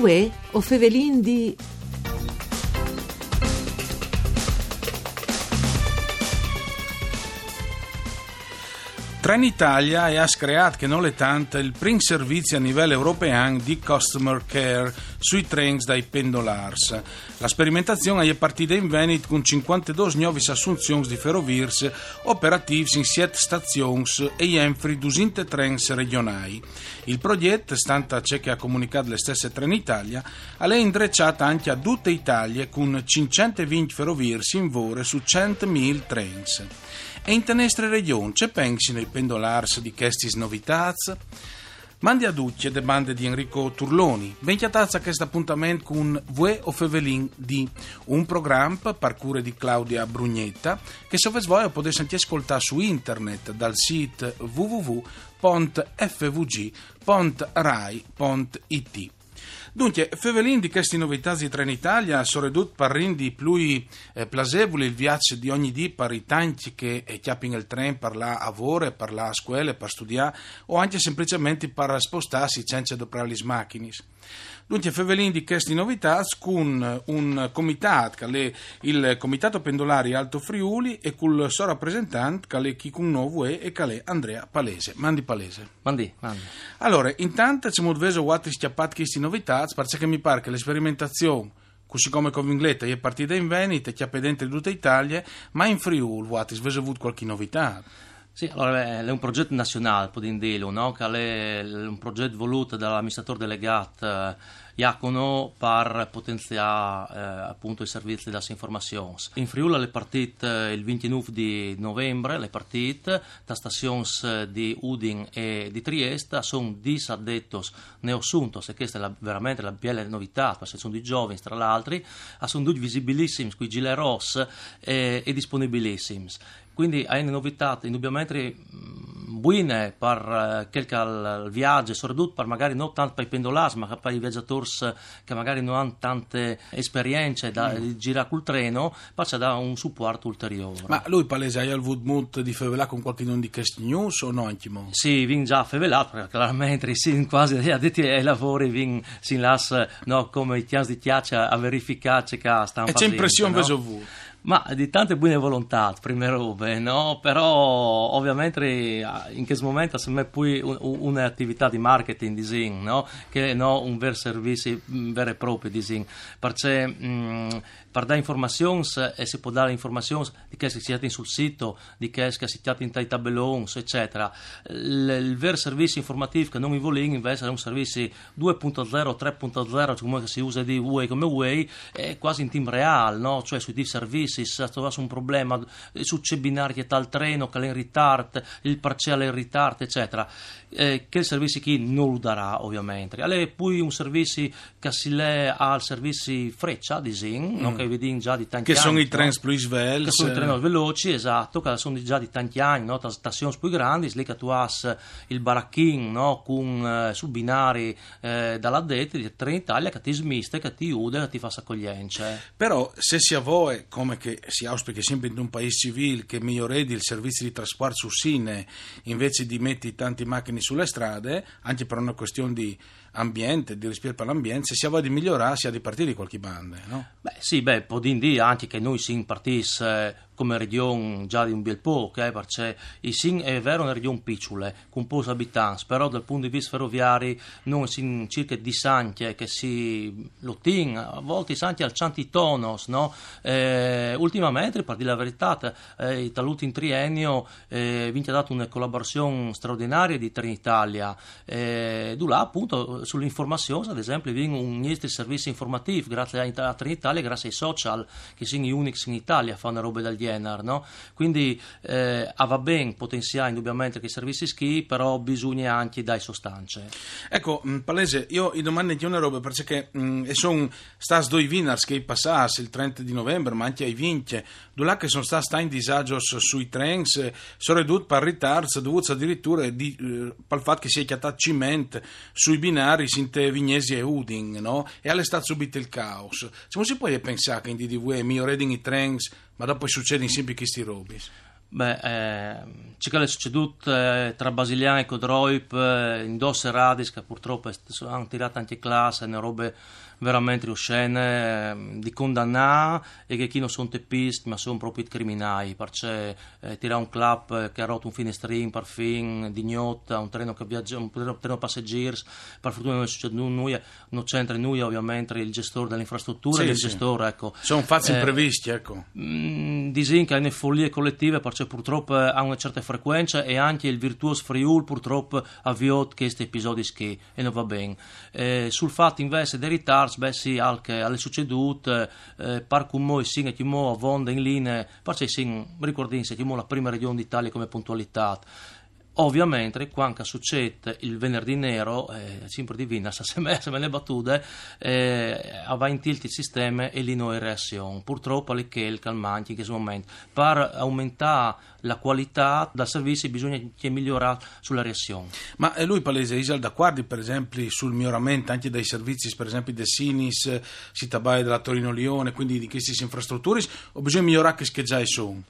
Uè, o fevelin di... Trenitalia ha creato che non le tante il primo servizio a livello europeo di customer care sui treni dai pendolars. La sperimentazione è partita in Veneto con 52 nuove assunzioni di ferroviers operativi in 7 stazioni e enfri 200 treni regionali. Il progetto, stante ciò che ha comunicato le stesse Trenitalia, è indrecciata anche a tutta Italia con 520 ferroviers in vore su 100.000 treni. E in tenestre regioni c'è pensi nei pendolars di queste novità? Mandi a ducce le bande di Enrico Turloni. Venchiatazza a questo appuntamento con Vue o Fevelin di un programma parcure di Claudia Brugnetta che se voi potete anche ascoltare su internet dal sito www.fvg.rai.it. Dunque, Fevelin di queste novità di Trenitalia soredut parrin di più eh, plasevoli il viaggio di ogni dì per i tanti che eh, chiappino il treno per la lavoro, per la scuola, per studiare o anche semplicemente per spostarsi senza doprare le macchine. Dunque, Fevelin di queste novità con un comitato, che è il Comitato Pendolari Alto Friuli, e col suo rappresentante, che è Chicun Novo e che è Andrea Palese. Mandi Palese. Mandi, mandi. Allora, intanto ci visto quattro schiappati queste novità, perché mi pare che l'esperimentazione così come con Vingletta è partita in Veneto, che ha pedente tutta Italia, ma in Friuli, avete avuto qualche novità? Sì, allora è un progetto nazionale, dirlo, no? che è un progetto voluto dall'amministratore delegato eh, Iacono per potenziare eh, appunto i servizi delle informazioni. In Friuli le partite eh, il 29 di novembre, le partite da stazioni di Udin e di Trieste sono disaddetti neosuntos e questa è la, veramente la bella novità, perché sono di giovani tra l'altro, sono due visibilissimi, qui gilet ross e, e disponibilissimi. Quindi è una novità indubbiamente mm, buone per uh, quel viaggio, soprattutto per magari non tanto per i pendolari, ma per i viaggiatori che magari non hanno tante esperienze da mm. girare col treno, per da un supporto ulteriore. Ma lui palese hai avuto molto di fevelà con qualche non di questi news o no anche mo? Sì, vin già fevelato, perché chiaramente sì, quasi addetti ai lavori vin si las no, come i tias di chiaccia a verificare che stanno E c'è impressione no? veso ma di tante buone volontà, prime robe, no? Però ovviamente in questo momento se me poi un'attività di marketing design, no? Che no un vero servizio vero e proprio design, perché mh, per dare informazioni e si può dare informazioni di che si siete sul sito, di che si siete in tabelloni, eccetera. Il, il vero servizio informativo che non mi vuole invece è un servizio 2.0, 3.0, come si usa di Way come Way, è quasi in team real, no? Cioè sui servizi, se trovasse un problema su c'è binario che tal treno che è in ritardo, il parziale è in ritardo, eccetera. Eh, che il servizio chi non lo darà ovviamente. Allora, poi un servizio che si le al servizio freccia, disin, mm. no? che vedi già di tanti che anni. Sono i treni più svelti. Che sono i treni veloci, esatto, che sono già di tanti anni, no? stazioni più grandi, lì che tu hai il baracchin no? con eh, su binari eh, dall'addetto di Trenitalia che ti smiste, che ti ude, che ti fa accoglienza. Però se si vuole, come che si auspica sempre in un paese civile, che miglioredi il servizio di trasporto su Sine invece di metti tanti macchine sulle strade, anche per una questione di ambiente, di respiro per l'ambiente, se si vuole di migliorare, si ha di partire di qualche bande, no? Beh, sì, beh, può dire anche che noi si impartisse come regione già di un bel po', okay? perché il Sin è vero una regione piccola, con pochi abitanti, però dal punto di vista ferroviario non si circa di sanche che si lottin, a volte sanche al tonos, no? Eh, ultimamente, per dire la verità, eh, in triennio eh, vince dato una collaborazione straordinaria di Trenitalia, eh, là appunto sull'informazione, ad esempio, viene un altro servizio informativo grazie a Trenitalia, grazie ai social che sono gli unici in Italia fanno robe dal Jenar, no? Quindi eh, va bene potenziare indubbiamente che servizi ski, però bisogna anche dare sostanze. Ecco, mh, Palese, io i domani di una roba perché mh, sono stati due winners che passati il 30 di novembre, ma anche ai vinti, due che sono stati in disagio sui treni, sono ridotti per ritardo, dovuti addirittura di, eh, per il fatto che si è chiatato cimento sui binari sinte Vignesi e Uding, no? E alle stato subito il caos. Non si può pensare che in DDV migliorare i treni ma dopo succede sempre questi robi. Beh, eh, ciò che è succeduto eh, tra Basiliano e Codroip eh, in due Radis, che purtroppo hanno tirato anche classe, ne robe veramente oscene eh, di condannare e che chi non sono teppisti ma sono proprio criminali. Perché eh, tirare un club che ha rotto un finestrino per fin di gnotta un treno che viaggia un treno passeggeri. Per fortuna non è successo nulla non c'entra noi ovviamente il gestore dell'infrastruttura sì, il sì. gestore ecco. Sono fatti eh, imprevisti ecco. mm, disin che hanno follie collettive perché purtroppo ha una certa frequenza e anche il virtuoso Friul purtroppo ha avviato questi episodi che e non va bene eh, sul fatto invece dei ritardi beh sì, anche alle succedute, eh, par cum moi sin e mo a vonda in linea, perché sin, ricordinsi che mo la prima regione d'Italia come puntualità. Ovviamente, quando succede il venerdì nero, eh, sempre divina, se me, se me ne battute, eh, va in tilt il sistema e lì non è reazione. Purtroppo è che il calmante in questo momento. Per aumentare la qualità del servizio bisogna che migliorare sulla reazione. Ma è lui palese Isal d'accordo per esempio sul miglioramento anche dei servizi, per esempio del Sinis, Sitabai della Torino-Lione, quindi di queste infrastrutture, o bisogna migliorare che già sono?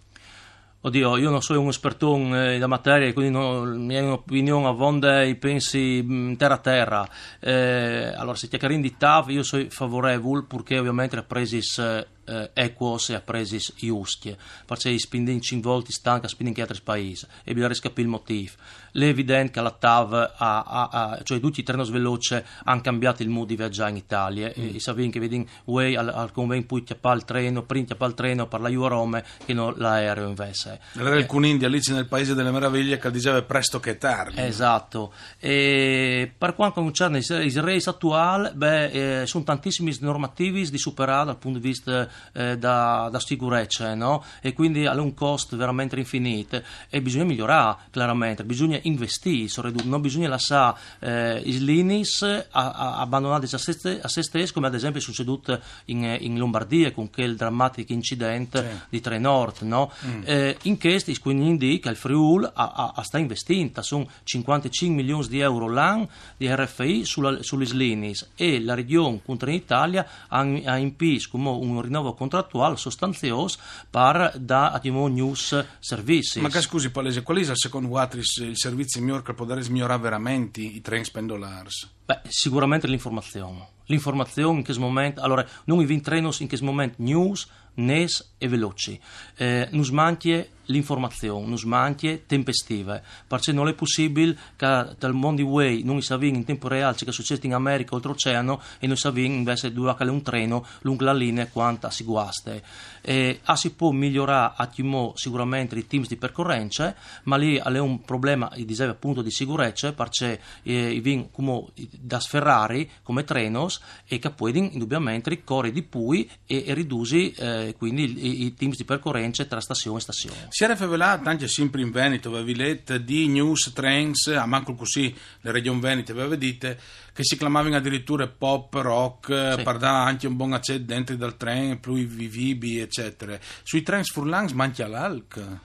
Oddio, io non sono un esperto eh, da materia, quindi no, la mia opinione a vonde pensi terra a terra. Eh, allora, se chiacchierin di TAV, io sono favorevole perché ovviamente presis eh, equos e ha presis giusti, perché spindin 5 volte stanca spindin che altri paesi e bisogna capire il motivo. È evidente che la TAV, ha, ha, ha, cioè tutti i treni veloci, hanno cambiato il modo di viaggiare in Italia. Mm. E sapete che vedi, voi al, al convegno poi chiappa il treno, prima chiappa il treno per la Juve Rome, che non l'aereo invece. Era il Cunindia, lì nel Paese delle Meraviglie, che diceva presto che tardi. Esatto. E per quanto concerne il race attuale, beh, eh, sono tantissimi normativi di superare dal punto di vista eh, da, da sicurezza, no? E quindi ha un costo veramente infinito e bisogna migliorare, chiaramente, bisogna investire, non bisogna lasciare eh, i linis abbandonati a se, a se stessi, come ad esempio è succeduto in, in Lombardia con quel drammatico incidente sì. di Trenord, no? Mm. Eh, in questo quindi indica il Friul a, a, sta investindo, sono 55 milioni di euro l'anno di RFI sulla, sulle linis e la regione contro in Italia ha, ha impis come un rinnovo contrattuale sostanzioso per da atimo news servizi. Ma che scusi Palese, qual è secondo Watris il servizio migliore che potrebbe migliorare veramente i treni pendolars? Beh, sicuramente l'informazione. L'informazione in che momento, allora, noi vi treno in che momento news, nes e veloci. Eh, non manca l'informazione, non manca tempestive, perché non è possibile che dal mondo way non si in tempo reale ciò che succede in America oltreoceano e noi sappiamo invece dove che un treno lungo la linea quanta si guaste. Eh, si può migliorare a timo sicuramente i teams di percorrenza, ma lì è un problema, dicevo appunto, di sicurezza, perché eh, come da Ferrari come trenos e che poi indubbiamente corre di pui e, e riduci eh, quindi i, i, teams di percorrenza tra stazione e stazione. Si era rivelato anche sempre in Veneto, avevi letto di news, trains, a manco così le regioni venete, aveva dite che si chiamavano addirittura pop, rock, sì. parlare anche un buon accento dentro dal treno, più vivibi, eccetera. Sui trens furlangs mangia l'alc.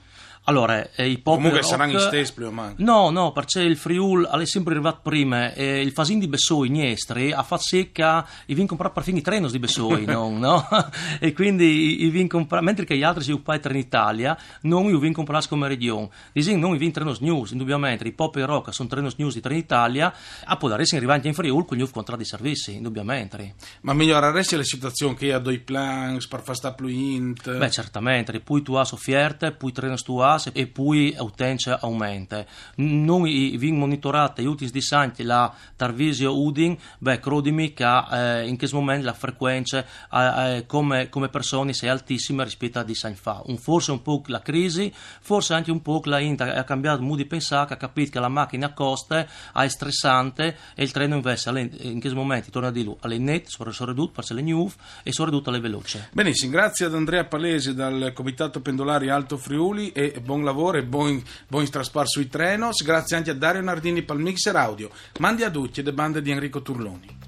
Allora, eh, i pop Comunque rock, saranno gli stessi prima o. No, no, perché il Friul è sempre arrivato prima e il Fasin di Bessoi, Niestri, ha fatto secca i vin comprare per fini trenos di Bessoi, non, no? E quindi i vin comprare, mentre che gli altri si occupano in Italia, non i vin comprare come regione. Disin non i vin trenos news, indubbiamente, i pop e rock sono trenos news di Trenitalia, a può darsi arrivati in Friul con gli contratti di servizi, indubbiamente. Ma miglioreresti la situazione che ha due plans per fare sta più int? Beh, certamente, poi tu hai sofferte, poi trenos tu hai e poi l'utenza aumenta. Noi vi monitorate ultimi di Santi la Tarvisio Udin, beh, credimi che eh, in questo momento la frequenza eh, eh, come, come persone è altissima rispetto a di anni fa. Un, forse un po' la crisi, forse anche un po' la Inter ha cambiato il modo di pensare, ha capito che la macchina costa, è stressante e il treno invece in questo momento, torna a dirlo, alle net, sono ridotto, perché le new e ridotto alle veloci. Benissimo, grazie ad Andrea Palesi dal Comitato Pendolari Alto Friuli e buon lavoro e buon, buon traspar sui trenos. Grazie anche a Dario Nardini per il mixer audio. Mandi a tutti le bande di Enrico Turloni.